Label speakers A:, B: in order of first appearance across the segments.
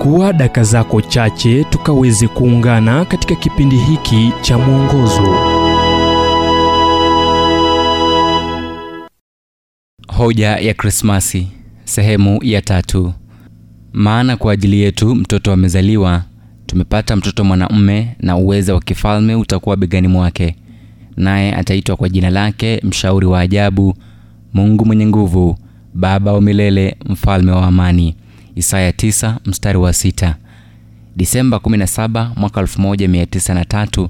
A: chukua daka zako chache tukaweze kuungana katika kipindi hiki cha mwongozo
B: Hoja ya Krismasi sehemu ya tatu. Maana kwa ajili yetu mtoto amezaliwa, tumepata mtoto mwanamume, na uweza wa kifalme utakuwa begani mwake, naye ataitwa kwa jina lake Mshauri wa Ajabu, Mungu mwenye nguvu, Baba wa milele, Mfalme wa amani. Isaya 9 mstari wa 6. Disemba 17 mwaka 1903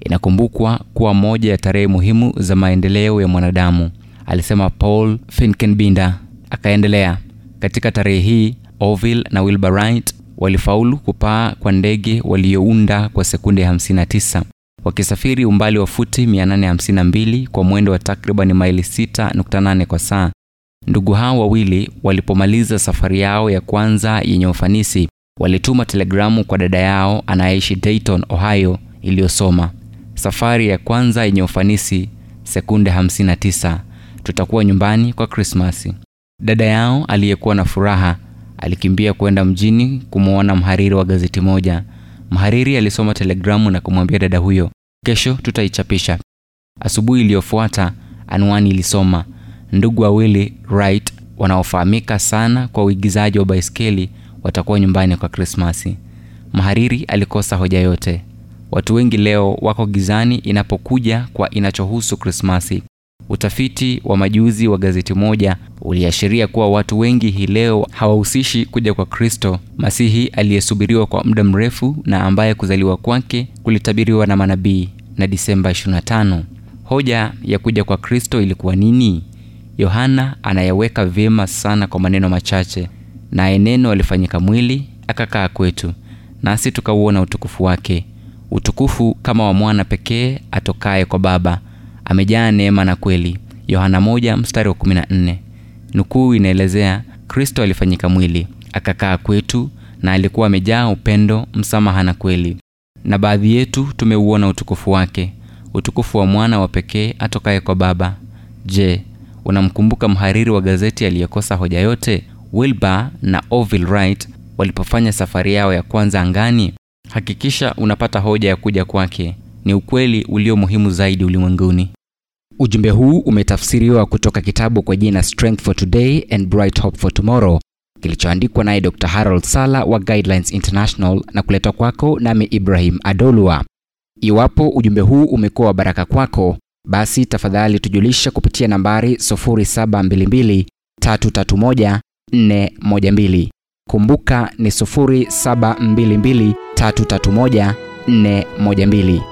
B: inakumbukwa kuwa moja ya tarehe muhimu za maendeleo ya mwanadamu, alisema Paul Finkenbinder. Akaendelea, katika tarehe hii Orville na Wilbur Wright walifaulu kupaa kwa ndege waliounda kwa sekunde 59 wakisafiri umbali wa futi 852 kwa mwendo wa takribani maili 6.8 kwa saa. Ndugu hao wawili walipomaliza safari yao ya kwanza yenye ufanisi, walituma telegramu kwa dada yao anayeishi Dayton, Ohio, iliyosoma: safari ya kwanza yenye ufanisi, sekunde 59, tutakuwa nyumbani kwa Krismasi. Dada yao aliyekuwa na furaha alikimbia kwenda mjini kumwona mhariri wa gazeti moja. Mhariri alisoma telegramu na kumwambia dada huyo, kesho tutaichapisha. Asubuhi iliyofuata anwani ilisoma ndugu wawili Wright wanaofahamika sana kwa uigizaji wa baiskeli watakuwa nyumbani kwa Krismasi. Mhariri alikosa hoja yote. Watu wengi leo wako gizani inapokuja kwa inachohusu Krismasi. Utafiti wa majuzi wa gazeti moja uliashiria kuwa watu wengi hii leo hawahusishi kuja kwa Kristo Masihi aliyesubiriwa kwa muda mrefu na ambaye kuzaliwa kwake kulitabiriwa na manabii na Disemba 25. Hoja ya kuja kwa Kristo ilikuwa nini? Yohana anayeweka vyema sana kwa maneno machache, naye neno alifanyika mwili akakaa kwetu, nasi tukauona utukufu wake, utukufu kama wa mwana pekee atokaye kwa Baba, amejaa neema na kweli. Yohana mstari wa 14. Nukuu inaelezea Kristo alifanyika mwili akakaa kwetu, na alikuwa amejaa upendo, msamaha na kweli, na baadhi yetu tumeuona utukufu wake, utukufu wa mwana wa pekee atokaye kwa Baba. Je, unamkumbuka mhariri wa gazeti aliyekosa hoja yote? Wilbur na Orville Wright walipofanya safari yao ya kwanza angani. Hakikisha unapata hoja ya kuja kwake. Ni ukweli ulio muhimu zaidi ulimwenguni.
C: Ujumbe huu umetafsiriwa kutoka kitabu kwa jina Strength for Today and Bright Hope for Tomorrow kilichoandikwa naye Dr. Harold Sala wa Guidelines International na kuletwa kwako nami Ibrahim Adolwa. Iwapo ujumbe huu umekuwa wa baraka kwako, basi tafadhali tujulisha kupitia nambari 0722331412. Kumbuka ni 0722 331 412.